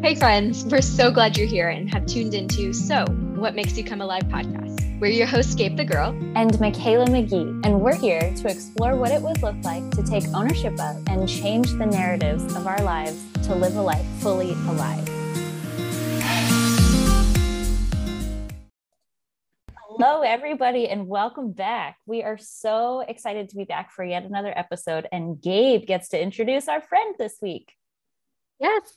Hey, friends, we're so glad you're here and have tuned into So, What Makes You Come Alive podcast. We're your hosts, Gabe the Girl and Michaela McGee, and we're here to explore what it would look like to take ownership of and change the narratives of our lives to live a life fully alive. Hello, everybody, and welcome back. We are so excited to be back for yet another episode, and Gabe gets to introduce our friend this week. Yes.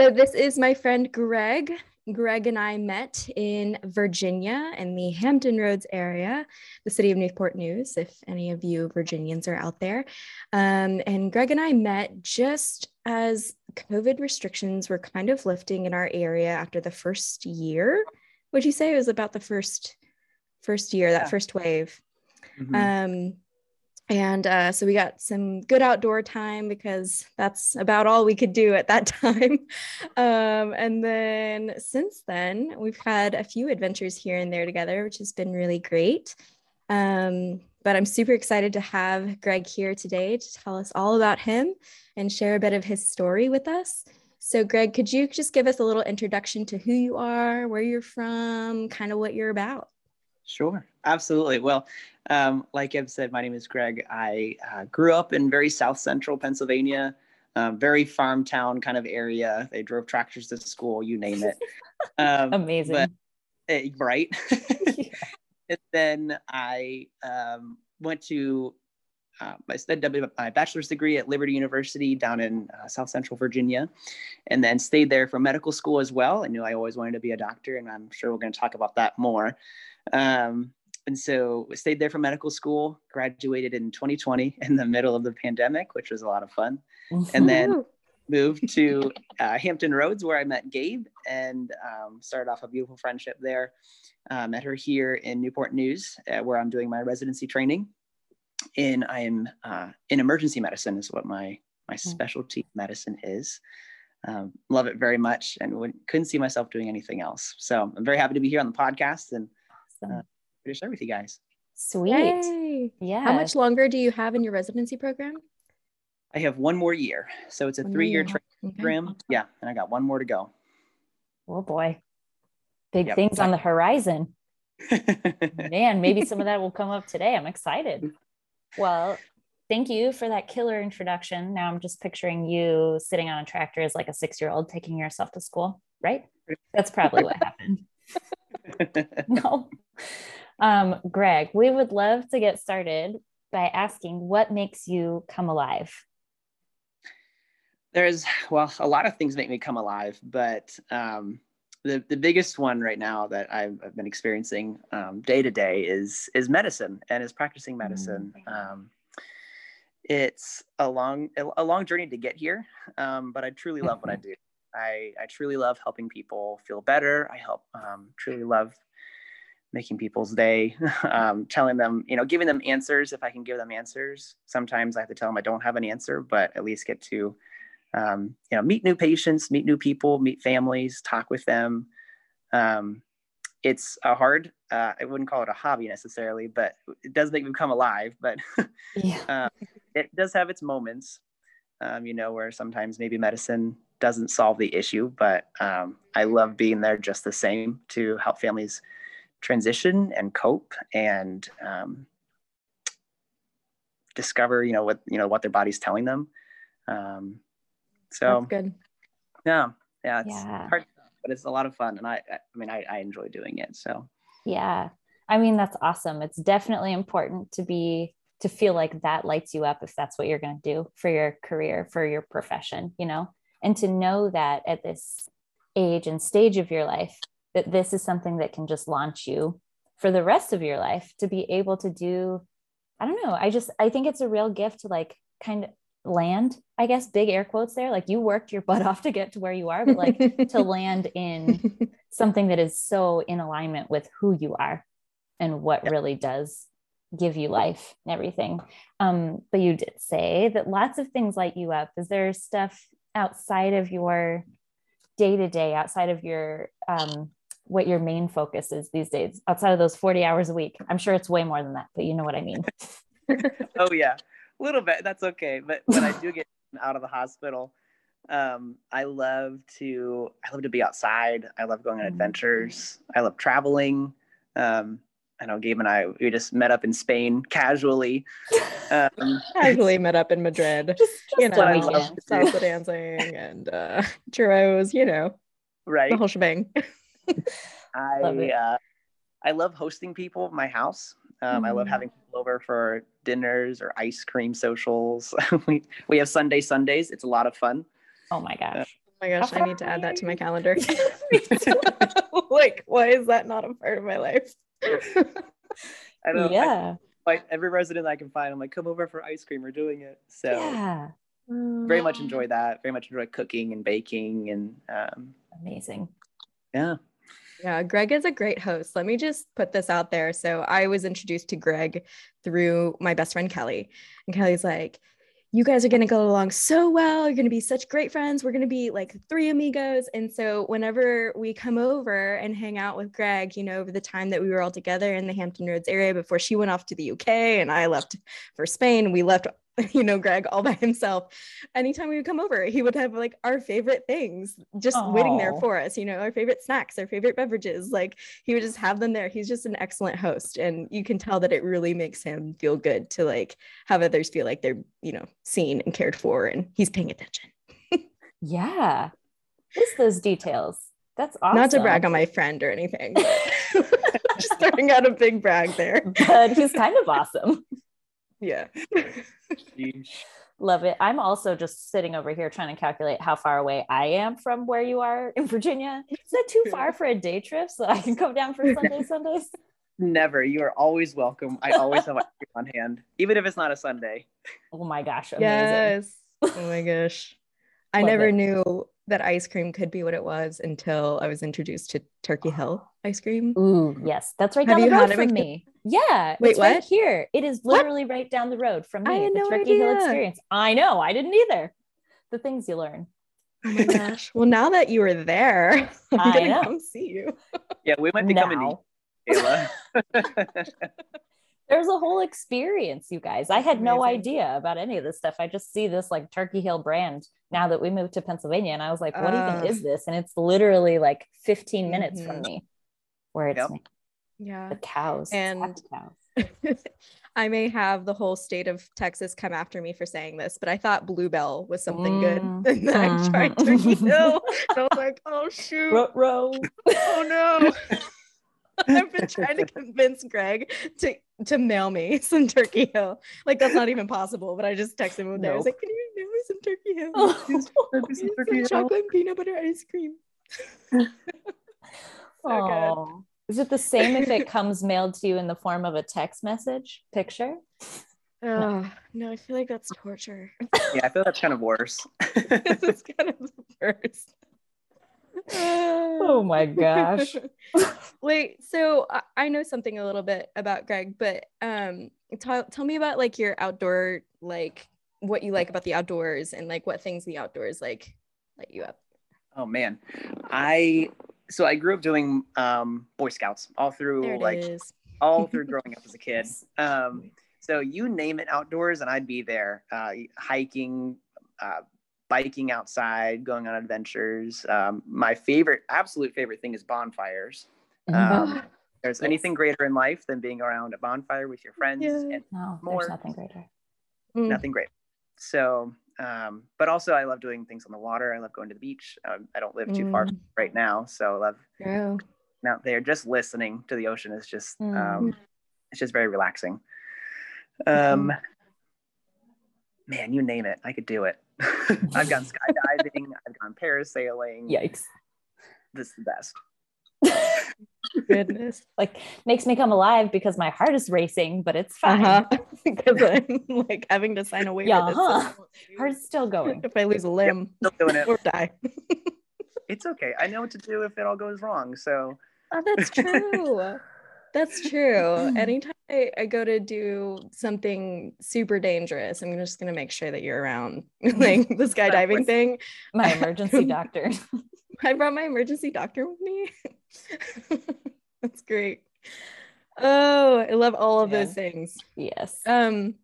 So, this is my friend Greg. Greg and I met in Virginia in the Hampton Roads area, the city of Newport News, if any of you Virginians are out there. Um, and Greg and I met just as COVID restrictions were kind of lifting in our area after the first year. Would you say it was about the first first year, that yeah. first wave? Mm-hmm. Um, and uh, so we got some good outdoor time because that's about all we could do at that time. Um, and then since then, we've had a few adventures here and there together, which has been really great. Um, but I'm super excited to have Greg here today to tell us all about him and share a bit of his story with us. So, Greg, could you just give us a little introduction to who you are, where you're from, kind of what you're about? Sure, absolutely. Well, um, like I've said, my name is Greg. I uh, grew up in very south central Pennsylvania, um, very farm town kind of area. They drove tractors to school, you name it. Um, Amazing. But, uh, right. yeah. And then I um, went to uh, I studied my bachelor's degree at Liberty University down in uh, South Central Virginia, and then stayed there for medical school as well. I knew I always wanted to be a doctor, and I'm sure we're going to talk about that more. Um, and so I stayed there for medical school, graduated in 2020 in the middle of the pandemic, which was a lot of fun. And then moved to uh, Hampton Roads where I met Gabe and um, started off a beautiful friendship there. Uh, met her here in Newport News uh, where I'm doing my residency training. And I am uh, in emergency medicine is what my, my hmm. specialty medicine is. Um, love it very much and couldn't see myself doing anything else. So I'm very happy to be here on the podcast and awesome. To share with you guys. Sweet. Yay. Yeah. How much longer do you have in your residency program? I have one more year. So it's a one three year training okay. program. Yeah. And I got one more to go. Oh boy. Big yep. things on the horizon. Man, maybe some of that will come up today. I'm excited. Well, thank you for that killer introduction. Now I'm just picturing you sitting on a tractor as like a six year old taking yourself to school, right? That's probably what happened. no. Um, Greg, we would love to get started by asking what makes you come alive? There's, well, a lot of things make me come alive, but um, the, the biggest one right now that I've, I've been experiencing um, day to day is, is medicine and is practicing medicine. Mm-hmm. Um, it's a long, a long journey to get here, um, but I truly love what I do. I, I truly love helping people feel better. I help, um, truly love making people's day, um, telling them, you know, giving them answers if I can give them answers. Sometimes I have to tell them I don't have an answer, but at least get to, um, you know, meet new patients, meet new people, meet families, talk with them. Um, it's a hard, uh, I wouldn't call it a hobby necessarily, but it does make me come alive. But yeah. uh, it does have its moments, um, you know, where sometimes maybe medicine doesn't solve the issue, but um, I love being there just the same to help families transition and cope and um, discover you know what you know what their body's telling them. Um, so That's good. Yeah yeah it's yeah. hard but it's a lot of fun and i i mean I, I enjoy doing it so. Yeah. I mean that's awesome. It's definitely important to be to feel like that lights you up if that's what you're going to do for your career for your profession you know? And to know that at this age and stage of your life that this is something that can just launch you for the rest of your life to be able to do i don't know i just i think it's a real gift to like kind of land i guess big air quotes there like you worked your butt off to get to where you are but like to land in something that is so in alignment with who you are and what yep. really does give you life and everything um but you did say that lots of things light you up is there stuff outside of your day to day outside of your um what your main focus is these days outside of those 40 hours a week. I'm sure it's way more than that, but you know what I mean. oh yeah, a little bit. That's okay. But when I do get out of the hospital, Um, I love to I love to be outside. I love going on Mhm. adventures. I love traveling. Um, I know Gabe and I we just met up in Spain casually. Um, Casually met up in Madrid. just, You know, what love weekend. to do. salsa dancing and uh, churros, you know, right. the whole shebang. Love I it. uh, I love hosting people at my house. Um, I love Mhm. having people over for dinners or ice cream socials. we we have Sunday Sundays. It's a lot of fun. Oh my gosh. Oh my gosh, I need to add that to my calendar. like, why is that not a part of my life? I know. I- yeah. like every resident I can find, I'm like, come over for ice cream. We're doing it. So yeah. very much enjoy that. Very much enjoy cooking and baking and um, Amazing. yeah. Yeah, Greg is a great host. Let me just put this out there. So I was introduced to Greg through my best friend Kelly. And Kelly's like, you guys are going to go along so well. You're going to be such great friends. We're going to be like three amigos. And so, whenever we come over and hang out with Greg, you know, over the time that we were all together in the Hampton Roads area before she went off to the UK and I left for Spain, we left, you know, Greg all by himself. Anytime we would come over, he would have like our favorite things just waiting there for us, you know, our favorite snacks, our favorite beverages. Like, he would just have them there. He's just an excellent host. And you can tell that it really makes him feel good to like have others feel like they're, you know, seen and cared for and he's paying attention. Yeah. Just those details. That's awesome. Not to brag on my friend or anything. just throwing out a big brag there. but he's kind of awesome. Yeah. Love it. I'm also just sitting over here trying to calculate how far away I am from where you are in Virginia. Is that too far for a day trip so I can come down for Sunday Sundays? Never. You are always welcome. I always have ice cream on hand, even if it's not a Sunday. Oh my gosh, amazing. yes. Oh my gosh. I never it. knew that ice cream could be what it was until I was introduced to Turkey Hill ice cream. Ooh, yes, that's right Have down the you had road it, from me. Yeah, Wait, it's right here. It is What? literally right down the road from I me. had the no Turkey Hill experience. I know. I didn't either. The things you learn. Oh my gosh. Well, now that you were there, I'm I gonna know. come see you. Yeah, we might be coming to Now. you, Kayla. There's a whole experience, you guys. I had no idea about any of this stuff. I just see this like Turkey Hill brand now that we moved to Pennsylvania. And I was like, what Uh. even is this? And it's literally like 15 minutes from Mhm. me where it's Yep. Yeah. the cows. And- cows. I may have the whole state of Texas come after me for saying this, but I thought Blue Bell was something good. Mm. And then I tried. Turkey Hill. And I was like, oh shoot. Row. Oh no. I've been trying to convince Greg to to mail me some Turkey Hill. Like that's not even possible. But I just texted him one day. I was like, "Can you mail me some Turkey Hill? Oh, Some chocolate and peanut butter ice cream." So good. Aw. Is it the same if it comes mailed to you in the form of a text message picture? Oh, no, I feel like that's torture. yeah, I feel that's kind of worse. this is kind of the worst. Oh my gosh. Wait, so I, I know something a little bit about Greg, but um, tell tell me about like your outdoor, like what you like about the outdoors and like what things the outdoors like light you up. oh man, I so I grew up doing um, Boy Scouts all through like is. all through growing up as a kid. Um, so you name it outdoors, and I'd be there, uh, hiking, uh, biking outside, going on adventures. Um, my favorite, absolute favorite thing is bonfires. Um, there's Yes. anything greater in life than being around a bonfire with your friends, Yeah. and no, more- there's nothing greater. Mm. nothing great. So, um, but also I love doing things on the water. I love going to the beach. Um, I don't live too far Mm. right now, so I love True. out there. Just listening to the ocean is just, um, Mm. it's just very relaxing. Um, Mm-hmm. man, you name it, I could do it. I've gone skydiving. I've gone parasailing. Yikes. This is the best. Goodness. Like makes me come alive because my heart is racing, but it's fine. Uh-huh. Because I'm like having to sign a waiver. Yeah, that huh. Heart's still going. if I lose a limb Still doing it. or die. It's okay. I know what to do if it all goes wrong. So Oh, that's true. that's true. Anytime I, I go to do something super dangerous, I'm just gonna make sure that you're around. like the skydiving thing. My emergency doctor. I brought my emergency doctor with me. that's great. Oh, I love all of Yeah. those things. yes. Um,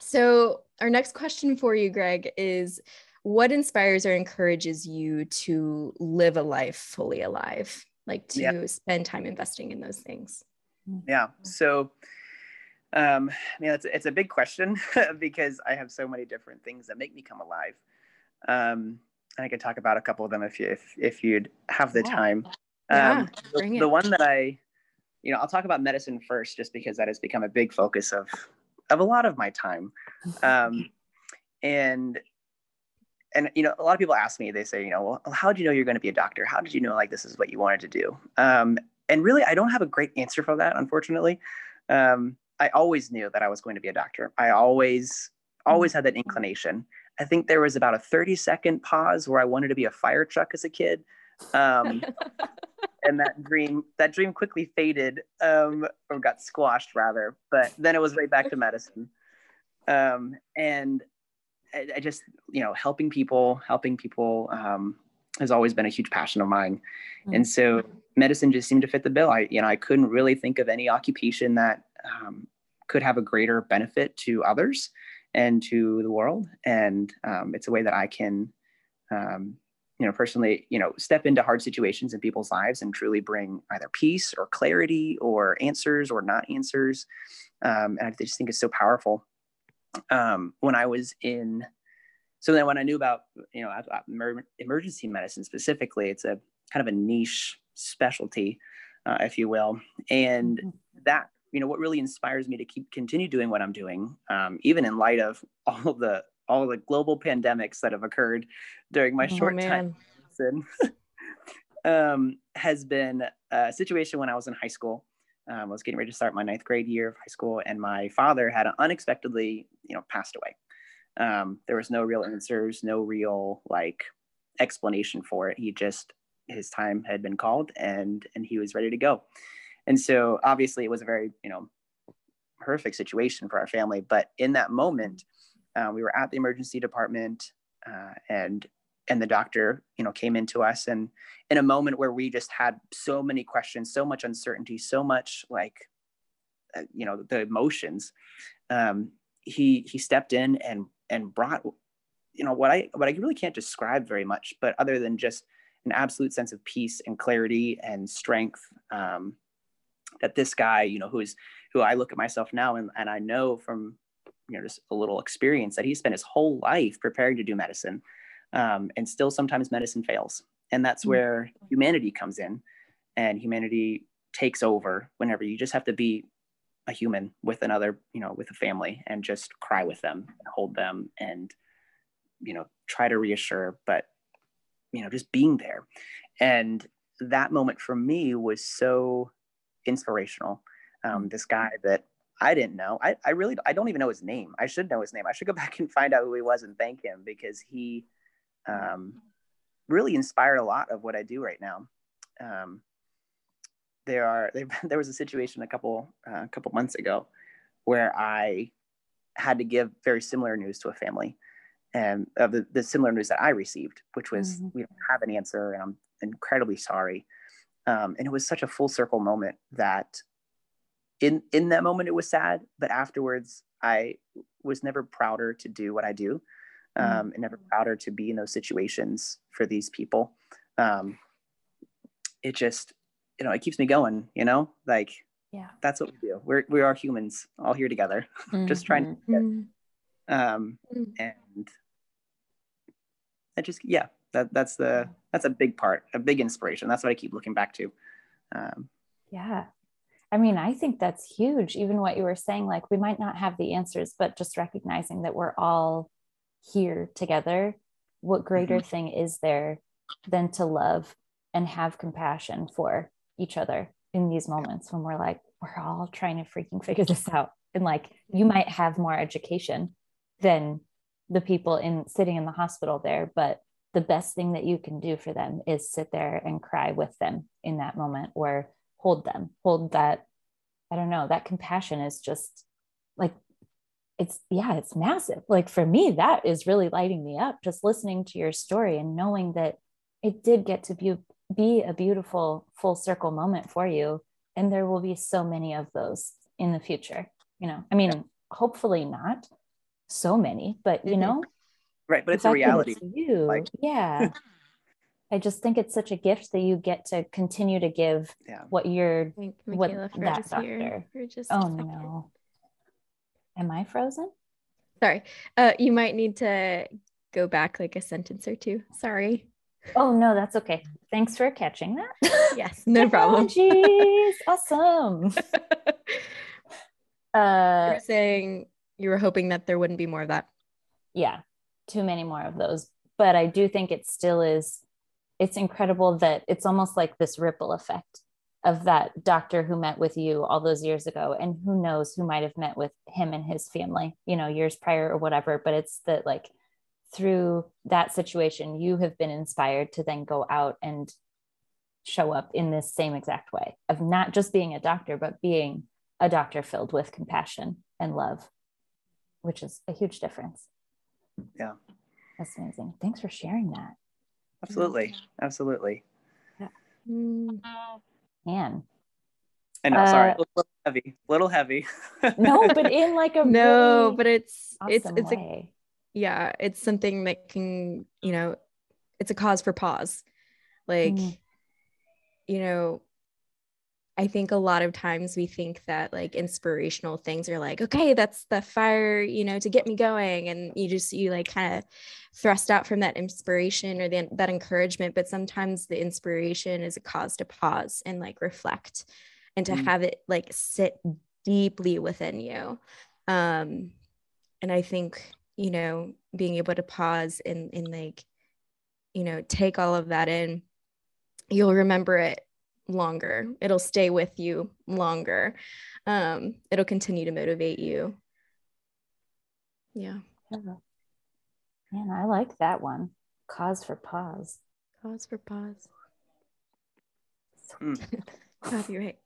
so our next question for you, Greg, is what inspires or encourages you to live a life fully alive like to yeah. spend time investing in those things yeah so um you know it's, it's a big question because i have so many different things that make me come alive um and i could talk about a couple of them if you if, if you'd have the yeah. time yeah, um the, the one that i you know i'll talk about medicine first just because that has become a big focus of of a lot of my time. Um and and you know a lot of people ask me they say you know well how did you know you're going to be a doctor? How did you know like this is what you wanted to do? Um, and really i don't have a great answer for that unfortunately. Um, i always knew that i was going to be a doctor. I always always had that inclination. I think there was about a 30 second pause where i wanted to be a fire truck as a kid um, and that dream that dream quickly faded um, or got squashed rather but then it was right back to medicine. Um, and I, I just you know helping people helping people um, has always been a huge passion of mine. Mm-hmm. and so medicine just seemed to fit the bill. I you know i couldn't really think of any occupation that um, could have a greater benefit to others and to the world. And um, it's a way that i can um, you know personally you know step into hard situations in people's lives and truly bring either peace or clarity or answers or not answers um, and i just think it's so powerful um, when I was in, so then when I knew about, you know, emergency medicine specifically, it's a kind of a niche specialty, uh, if you will. And mm-hmm. that, you know, what really inspires me to keep continue doing what I'm doing, um, even in light of all of the all the global pandemics that have occurred during my oh, short man. time, um, has been a situation when I was in high school um, I was getting ready to start my ninth grade year of high school, and my father had unexpectedly, you know, passed away. Um, there was no real answers, no real like explanation for it. He just his time had been called, and and he was ready to go. And so obviously, it was a very you know horrific situation for our family. But in that moment, uh, we were at the emergency department, uh, and and the doctor you know came into us and in a moment where we just had so many questions so much uncertainty so much like uh, you know the emotions um, he he stepped in and and brought you know what i what i really can't describe very much but other than just an absolute sense of peace and clarity and strength um, that this guy you know who is who i look at myself now and, and i know from you know just a little experience that he spent his whole life preparing to do medicine um, and still sometimes medicine fails. And that's mm. where humanity comes in and humanity takes over whenever you just have to be a human with another, you know, with a family and just cry with them and hold them and, you know, try to reassure, but, you know, just being there. And that moment for me was so inspirational. Um, mm. this guy that I didn't know. I, I really, I don't even know his name. I should know his name. I should go back and find out who he was and thank him because he um, really inspired a lot of what I do right now. Um, there are there, was a situation a couple uh, a couple months ago where I had to give very similar news to a family, and of the, the similar news that I received, which was mm-hmm. we don't have an answer, and I'm incredibly sorry. Um, and it was such a full circle moment that in in that moment it was sad, but afterwards I was never prouder to do what I do Mm-hmm. um, and never prouder to be in those situations for these people. Um, it just, you know, it keeps me going, you know, like, yeah, that's what we do. We're, we are humans all here together, mm-hmm. just trying to, get, mm-hmm. um, mm-hmm. and it just, yeah, that that's the, that's a big part, a big inspiration. That's what I keep looking back to. Um, yeah. I mean, I think that's huge. Even what you were saying, like we might not have the answers, but just recognizing that we're all here together, what greater mm-hmm. thing is there than to love and have compassion for each other in these moments when we're like, we're all trying to freaking figure this out. And like, you might have more education than the people in sitting in the hospital there, but the best thing that you can do for them is sit there and cry with them in that moment or hold them, hold that. I don't know, that compassion is just like it's yeah it's massive like for me that is really lighting me up just listening to your story and knowing that it did get to be be a beautiful full circle moment for you and there will be so many of those in the future you know i mean hopefully not so many but you mm-hmm. know right but it's a reality it's you. like- yeah. I just think it's such a gift that you get to continue to give yeah what you're I What Michaela that froze here doctor- for just oh second. no. Am I frozen? Sorry. Uh, you might need to go back like a sentence or two. Sorry. Oh no, that's okay. Thanks for catching that. Yes, no problem. Technologies. awesome. you Uh were saying you were hoping that there wouldn't be more of that. yeah, too many more of those. But I do think it still is it's incredible that it's almost like this ripple effect of that doctor who met with you all those years ago and who knows who might have met with him and his family, you know, years prior or whatever, but it's that like through that situation you have been inspired to then go out and show up in this same exact way of not just being a doctor but being a doctor filled with compassion and love which is a huge difference. Yeah. that's amazing. Thanks for sharing that absolutely. Absolutely. Mm, man. I know. Sorry. Uh, a little heavy. A little heavy. No but in like a no, really but it's it's awesome it's a way. yeah, it's something that can, you know, it's a cause for pause. Like, Mm. you know, I think a lot of times we think that like inspirational things are like, okay, that's the fire, you know, to get me going. And you just, you like kind of thrust out from that inspiration or the, that encouragement. But sometimes the inspiration is a cause to pause and like reflect and to Mm. have it like sit deeply within you. Um, and I think, you know, being able to pause and, and like, you know, take all of that in, you'll remember it longer. It'll stay with you longer. Um, it'll continue to motivate you. Yeah. Yeah. man i like that one cause for pause Pause for pause. Mm. Copyright.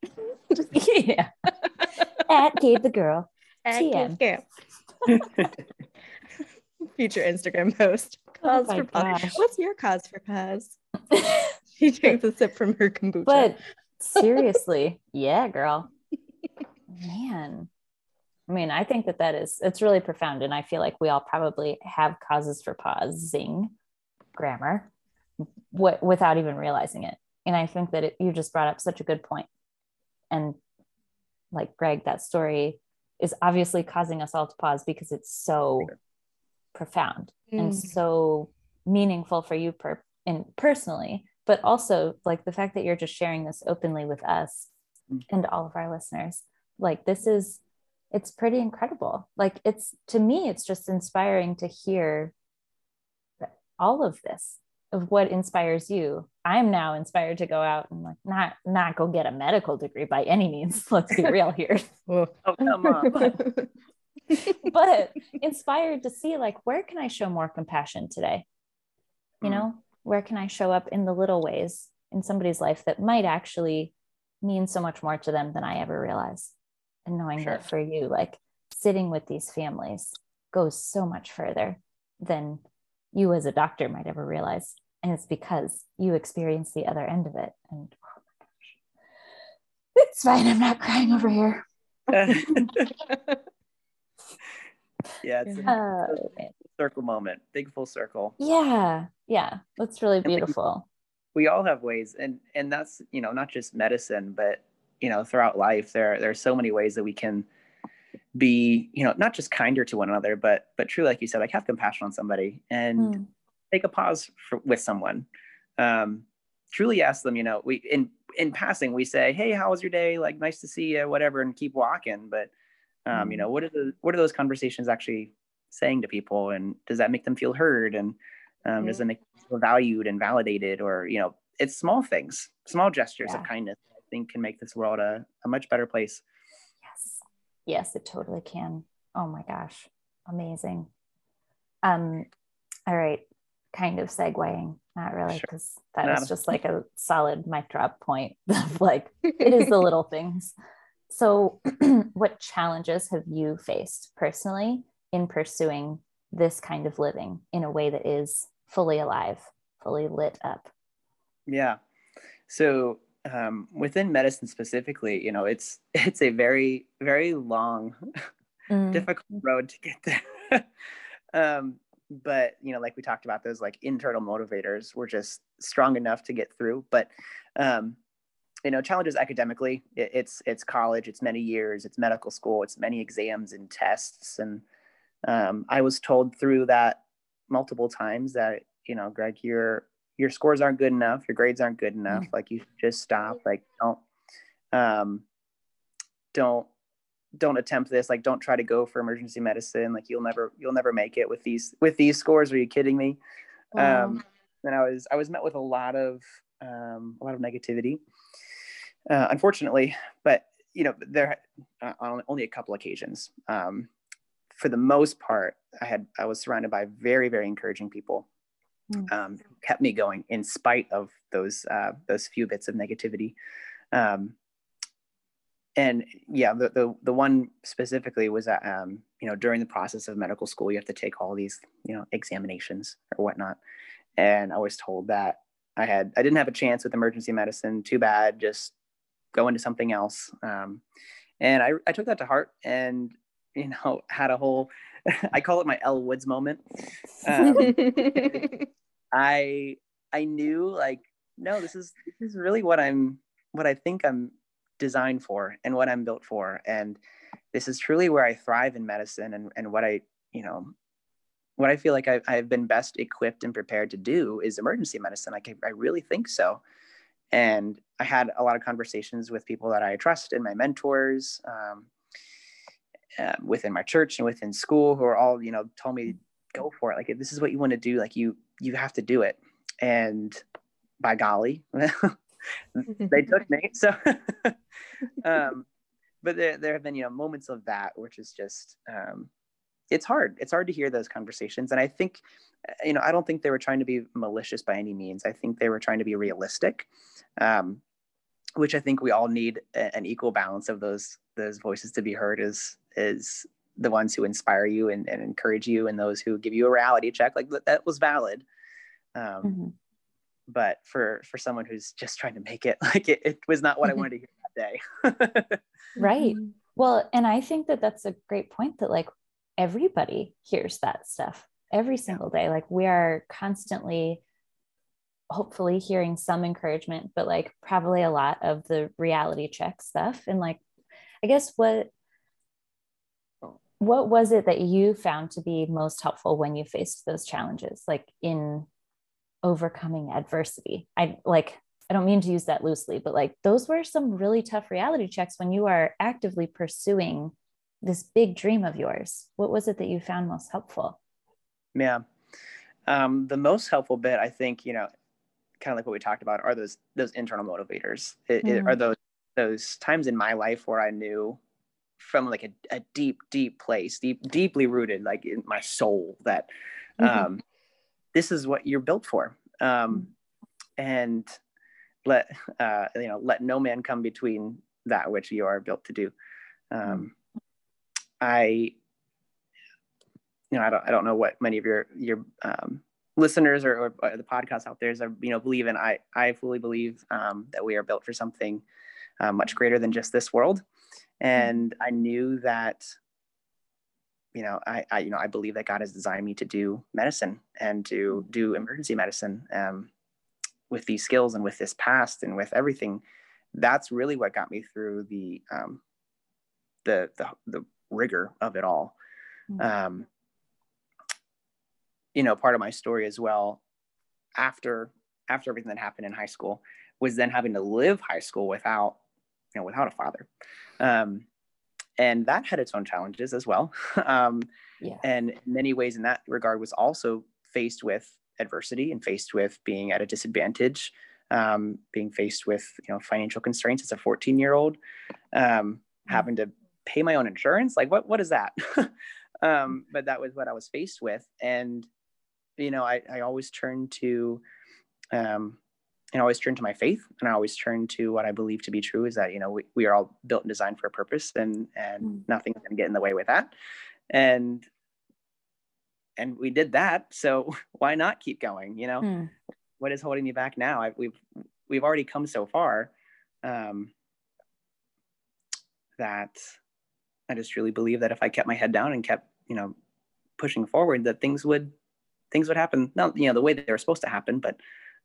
yeah at gabe the girl TM. TM. Future Instagram post. Oh Cause my for pause. gosh. What's your cause for pause? She takes a sip from her kombucha. but seriously yeah girl man i mean i think that that is it's really profound and i feel like we all probably have causes for pausing grammar what without even realizing it and i think that it, you just brought up such a good point. and like greg that story is obviously causing us all to pause because it's so profound and Mm. so meaningful for you per and personally but also like the fact that you're just sharing this openly with us Mm. and all of our listeners like this is it's pretty incredible. Like it's to me it's just inspiring to hear all of this of what inspires you. I'm now inspired to go out and like not not go get a medical degree by any means. Let's be real here. Oh come on. But inspired to see like where can i show more compassion today? You Mm. know where can i show up in the little ways in somebody's life that might actually mean so much more to them than i ever realized? And knowing that for you like sitting with these families goes so much further than you as a doctor might ever realize. And it's because you experience the other end of it and oh my gosh. It's fine. I'm not crying over here yeah it's a circle moment big full circle. Yeah yeah that's really we- beautiful. we all have ways and and that's you know not just medicine but you know throughout life there there are so many ways that we can be you know not just kinder to one another but but true like you said like have compassion on somebody and Mm. take a pause for, with someone. Um truly ask them you know we in in passing we say hey how was your day? Like nice to see you whatever and keep walking but um you Mhm. know what are the what are those conversations actually saying to people and does that make them feel heard and um, does it make them feel valued and validated or you know it's small things small gestures Yeah. of kindness i think can make this world a, a much better place Yes. Yes, it totally can. Oh my gosh. Amazing. Um, all right. Kind of segueing, not really, Sure. because that Not was just like a solid mic drop point of like it is the little things. So what challenges have you faced personally in pursuing this kind of living in a way that is fully alive, fully lit up? yeah so um, within medicine specifically you know it's it's a very very long Mm, difficult road to get there. um, but you know like we talked about those like internal motivators were just strong enough to get through but um you know challenges academically it, it's it's college it's many years it's medical school it's many exams and tests and um, i was told through that multiple times that you know greg your your scores aren't good enough your grades aren't good enough mm-hmm. like you just stop like don't um don't don't attempt this like don't try to go for emergency medicine like you'll never you'll never make it with these with these scores are you kidding me wow. um and i was i was met with a lot of um a lot of negativity uh, unfortunately but you know there uh, on only a couple occasions um for the most part i had i was surrounded by very very encouraging people mm. um, kept me going in spite of those uh, those few bits of negativity um, and yeah, the, the, the one specifically was that, um, you know, during the process of medical school, you have to take all these, you know, examinations or whatnot. And I was told that I had, I didn't have a chance with emergency medicine. Too bad. Just go into something else. Um, and I, I took that to heart and, you know, had a whole, I call it my Elle Woods moment. Um, I, I knew like, no, this is, this is really what I'm, what I think I'm designed for and what I'm built for. And this is truly where I thrive in medicine and, and what I, you know, what I feel like I, I've been best equipped and prepared to do is emergency medicine. Like I, I really think so. And I had a lot of conversations with people that I trust and my mentors um, uh, within my church and within school who are all, you know, told me go for it. Like if this is what you want to do, like you, you have to do it. And by golly, they took me. So, um, but there, there have been, you know, moments of that, which is just, um, it's hard. It's hard to hear those conversations. And I think, you know, I don't think they were trying to be malicious by any means. I think they were trying to be realistic, um, which I think we all need a, an equal balance of those, those voices to be heard is, is the ones who inspire you and, and encourage you and those who give you a reality check. Like that was valid. Um, mm-hmm but for for someone who's just trying to make it like it, it was not what mm-hmm. i wanted to hear that day right mm-hmm. well and i think that that's a great point that like everybody hears that stuff every single day. Like we are constantly hopefully hearing some encouragement but like probably a lot of the reality check stuff. And like i guess what what was it that you found to be most helpful when you faced those challenges like in overcoming adversity. I like, I don't mean to use that loosely, but like those were some really tough reality checks when you are actively pursuing this big dream of yours. What was it that you found most helpful? Yeah. Um, the most helpful bit, I think, you know, kind of like what we talked about, are those those internal motivators. It, mm. it, are those those times in my life where I knew from like a, a deep, deep place, deep, deeply rooted, like in my soul, that mm-hmm. um, this is what you're built for um, and let uh, you know let no man come between that which you are built to do um, i you know i don't i don't know what many of your your um, listeners or, or, the podcast out there is you know believe in i i fully believe um, that we are built for something uh, much greater than just this world and i knew that you know, I, I, you know, I believe that God has designed me to do medicine and to do emergency medicine um, with these skills and with this past and with everything. That's really what got me through the um, the, the the rigor of it all. Mm-hmm. Um, you know, part of my story as well, after after everything that happened in high school, was then having to live high school without, you know, without a father. Um, and that had its own challenges as well. um, yeah. And in many ways, in that regard, was also faced with adversity and faced with being at a disadvantage, um, being faced with you know financial constraints as a 14 year old, um, mm-hmm. having to pay my own insurance. Like what what is that? um, but that was what I was faced with, and you know I I always turn to um, and I always turn to my faith and I always turn to what I believe to be true is that, you know, we, we are all built and designed for a purpose and, and mm. nothing's to get in the way with that. And, and we did that. So why not keep going? You know, mm. what is holding me back now? I, we've, we've already come so far um, that I just really believe that if I kept my head down and kept, you know, pushing forward, that things would, things would happen. Not you know the way they were supposed to happen, but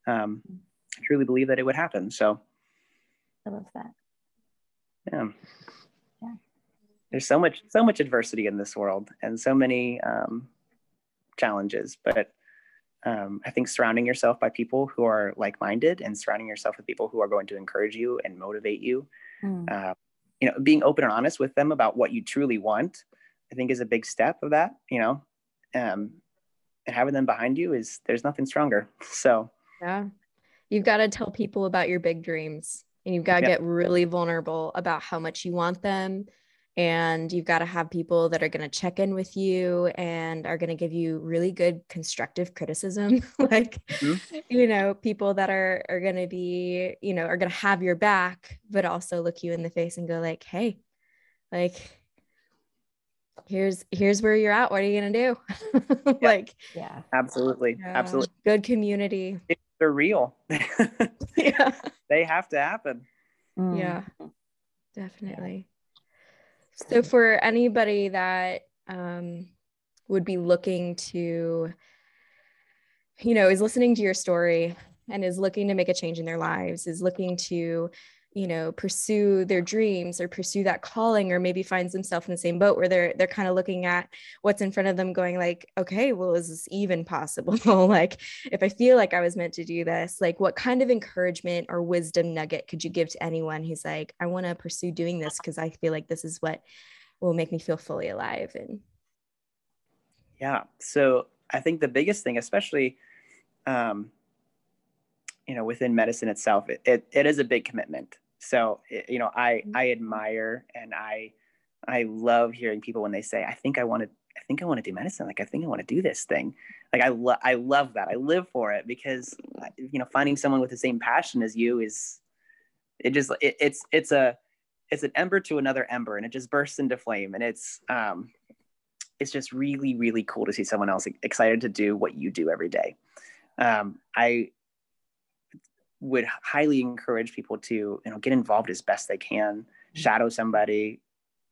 um, I truly believe that it would happen. So I love that. Yeah. Yeah. There's so much so much adversity in this world and so many um, challenges, but um, I think surrounding yourself by people who are like-minded and surrounding yourself with people who are going to encourage you and motivate you, mm. uh, you know, being open and honest with them about what you truly want, I think is a big step of that. You know, um, and having them behind you is there's nothing stronger. So yeah, you've got to tell people about your big dreams, and you've got to yeah. get really vulnerable about how much you want them and you've got to have people that are going to check in with you and are going to give you really good constructive criticism. Like mm-hmm. you know people that are are going to be you know are going to have your back but also look you in the face and go like hey like here's here's where you're at. What are you going to do? Yeah. like yeah. Absolutely. yeah. absolutely. good community. They're real. Yeah. They have to happen. Mm. yeah. Definitely so, for anybody that um, would be looking to, you know, is listening to your story and is looking to make a change in their lives, is looking to, you know, pursue their dreams or pursue that calling, or maybe finds themselves in the same boat where they're they're kind of looking at what's in front of them, going like, okay, well, is this even possible? like, if I feel like I was meant to do this, like, what kind of encouragement or wisdom nugget could you give to anyone who's like, I want to pursue doing this because I feel like this is what will make me feel fully alive and yeah so i think the biggest thing especially um, you know within medicine itself it, it, it is a big commitment so you know i mm-hmm. i admire and i i love hearing people when they say i think i want to i think i want to do medicine. Like i think i want to do this thing. Like i love i love that. I live for it because you know finding someone with the same passion as you is it just it, it's it's a it's an ember to another ember and it just bursts into flame. And it's um it's just really really cool to see someone else excited to do what you do every day. Um i would highly encourage people to you know get involved as best they can mm-hmm. shadow somebody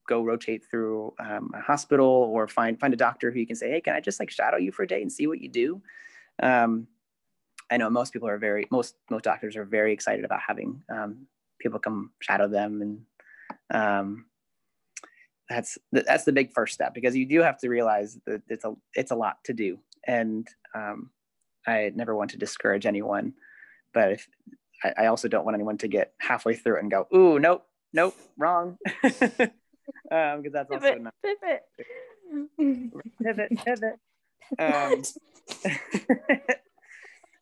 go rotate through um, a hospital or find find a doctor who you can say hey can i just like shadow you for a day and see what you do um, i know most people are very most most doctors are very excited about having um, people come shadow them and um, that's that's the big first step because you do have to realize that it's a it's a lot to do and um, i never want to discourage anyone but if I, I, also don't want anyone to get halfway through it and go ooh nope nope wrong because um, that's also pivot, not pivot pivot pivot um,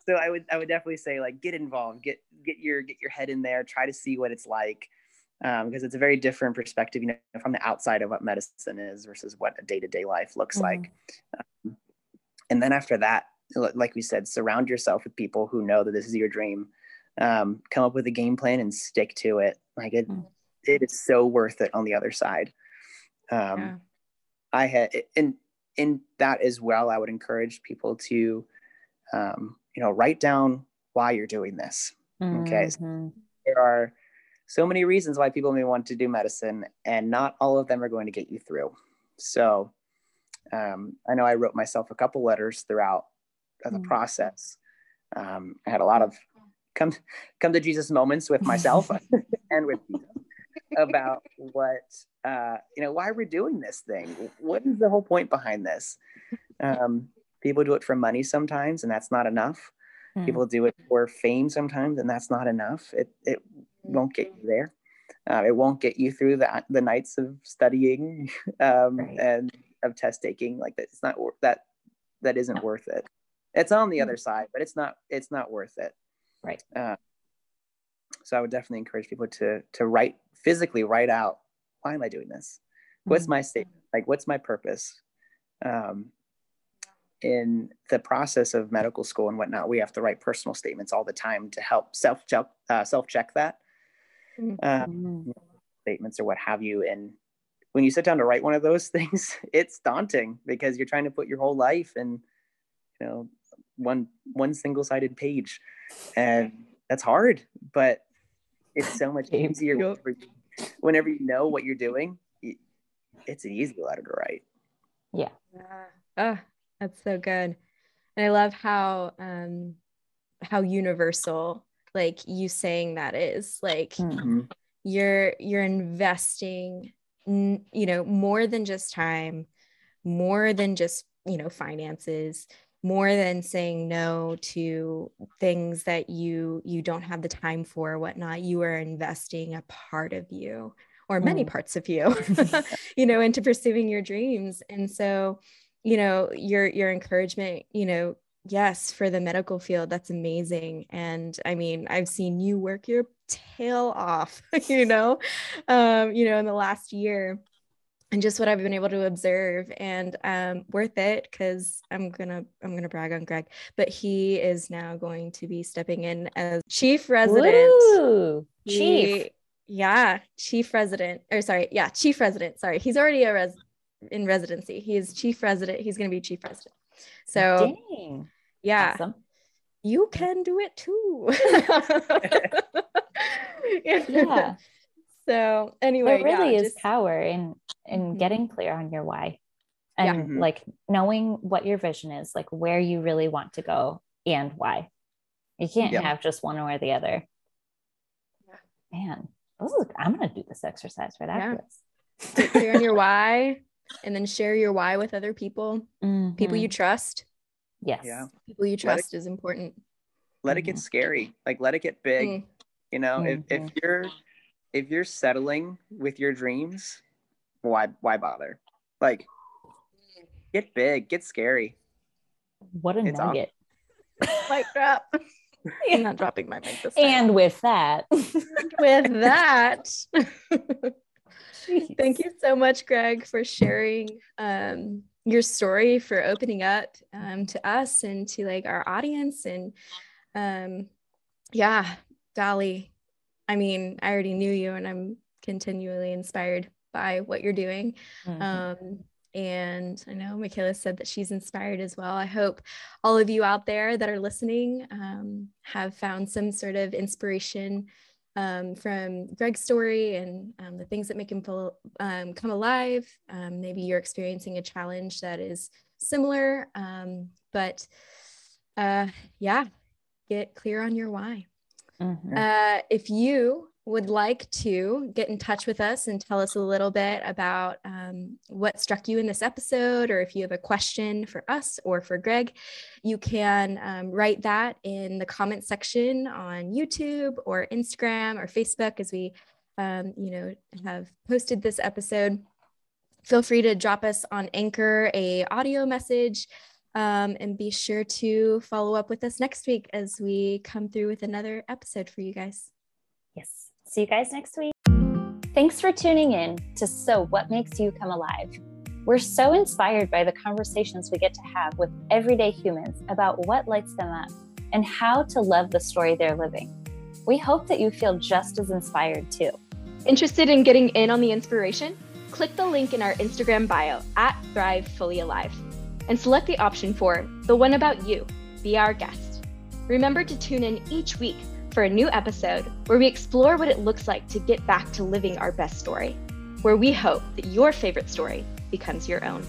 so i would i would definitely say like get involved get get your get your head in there try to see what it's like um, because it's a very different perspective, you know, from the outside of what medicine is versus what a day-to-day life looks mm-hmm. like. Um, and then after that, like we said, surround yourself with people who know that this is your dream. Um, come up with a game plan and stick to it. Like it, mm-hmm. it is so worth it on the other side. Um, yeah. I had, and in that as well, I would encourage people to, um, you know, write down why you're doing this. Okay, mm-hmm. so there are so many reasons why people may want to do medicine, and not all of them are going to get you through. So um, I know I wrote myself a couple letters throughout the mm. process. Um, I had a lot of come come to Jesus moments with myself and with Jesus about what uh, you know why we're doing this thing. What is the whole point behind this? Um, people do it for money sometimes, and that's not enough. Mm. People do it for fame sometimes, and that's not enough. It it won't get you there. Uh, it won't get you through the the nights of studying um, right. and of test taking. Like that, it's not that that isn't worth it. It's on the mm-hmm. other side, but it's not it's not worth it. Right. Uh, so I would definitely encourage people to to write physically write out why am I doing this? What's mm-hmm. my statement? Like what's my purpose? Um, in the process of medical school and whatnot, we have to write personal statements all the time to help self check uh, self check that mm-hmm. statements or what have you. And when you sit down to write one of those things, it's daunting because you're trying to put your whole life and you know, one one single sided page, and that's hard. But it's so much easier whenever you, whenever you know what you're doing. It's an easy letter to write. Yeah. Yeah. Oh, that's so good. And I love how um how universal like you saying that is like mm-hmm. you're you're investing you know more than just time more than just you know finances more than saying no to things that you you don't have the time for or whatnot you are investing a part of you or many mm. parts of you you know into pursuing your dreams. And so you know your your encouragement you know yes for the medical field that's amazing. And i mean i've seen you work your tail off you know um you know in the last year and just what I've been able to observe and um, worth it because I'm gonna I'm gonna brag on Greg, but he is now going to be stepping in as chief resident. Woo, he, chief, yeah, chief resident or sorry, yeah, chief resident. Sorry, he's already a res in residency. He's chief resident. He's gonna be chief resident. So, Dang. yeah. Awesome. You can do it too. yeah. So anyway, there really yeah, is just... power in in mm-hmm. getting clear on your why, and yeah. Mm-hmm. like knowing what your vision is, like where you really want to go and why. You can't yeah. have just one or the other. Man, is, I'm gonna do this exercise right after this. Get clear on your why, and then share your why with other people, mm-hmm. people you trust. Yes. Yeah. People you trust it, is important. Let it get mm-hmm. scary. Like let it get big. Mm. You know, if, if mm-hmm. you're if you're settling with your dreams, why why bother? Like get big, get scary. What a it's nugget. Mic drop. I'm not dropping my mic this time. And with that, with that, thank you so much, Greg, for sharing um, your story, for opening up um, to us and to like our audience. And um, yeah, golly, I mean, I already knew you and I'm continually inspired by what you're doing. Mm-hmm. Um, and I know Michaela said that she's inspired as well. I hope all of you out there that are listening um, have found some sort of inspiration um, from Greg's story and um, the things that make him feel, um, come alive. Um, maybe you're experiencing a challenge that is similar, um, but uh, yeah, get clear on your why. Mm-hmm. Uh, if you would like to get in touch with us and tell us a little bit about um, what struck you in this episode, or if you have a question for us or for Greg, you can um, write that in the comment section on YouTube or Instagram or Facebook as we, um, you know, have posted this episode. Feel free to drop us on Anchor a audio message um, and be sure to follow up with us next week as we come through with another episode for you guys. Yes. See you guys next week. Thanks for tuning in to So What Makes You Come Alive. We're so inspired by the conversations we get to have with everyday humans about what lights them up and how to love the story they're living. We hope that you feel just as inspired too. Interested in getting in on the inspiration? Click the link in our Instagram bio at Thrive Fully Alive and select the option for The One About You, Be Our Guest. Remember to tune in each week for a new episode where we explore what it looks like to get back to living our best story, where we hope that your favorite story becomes your own.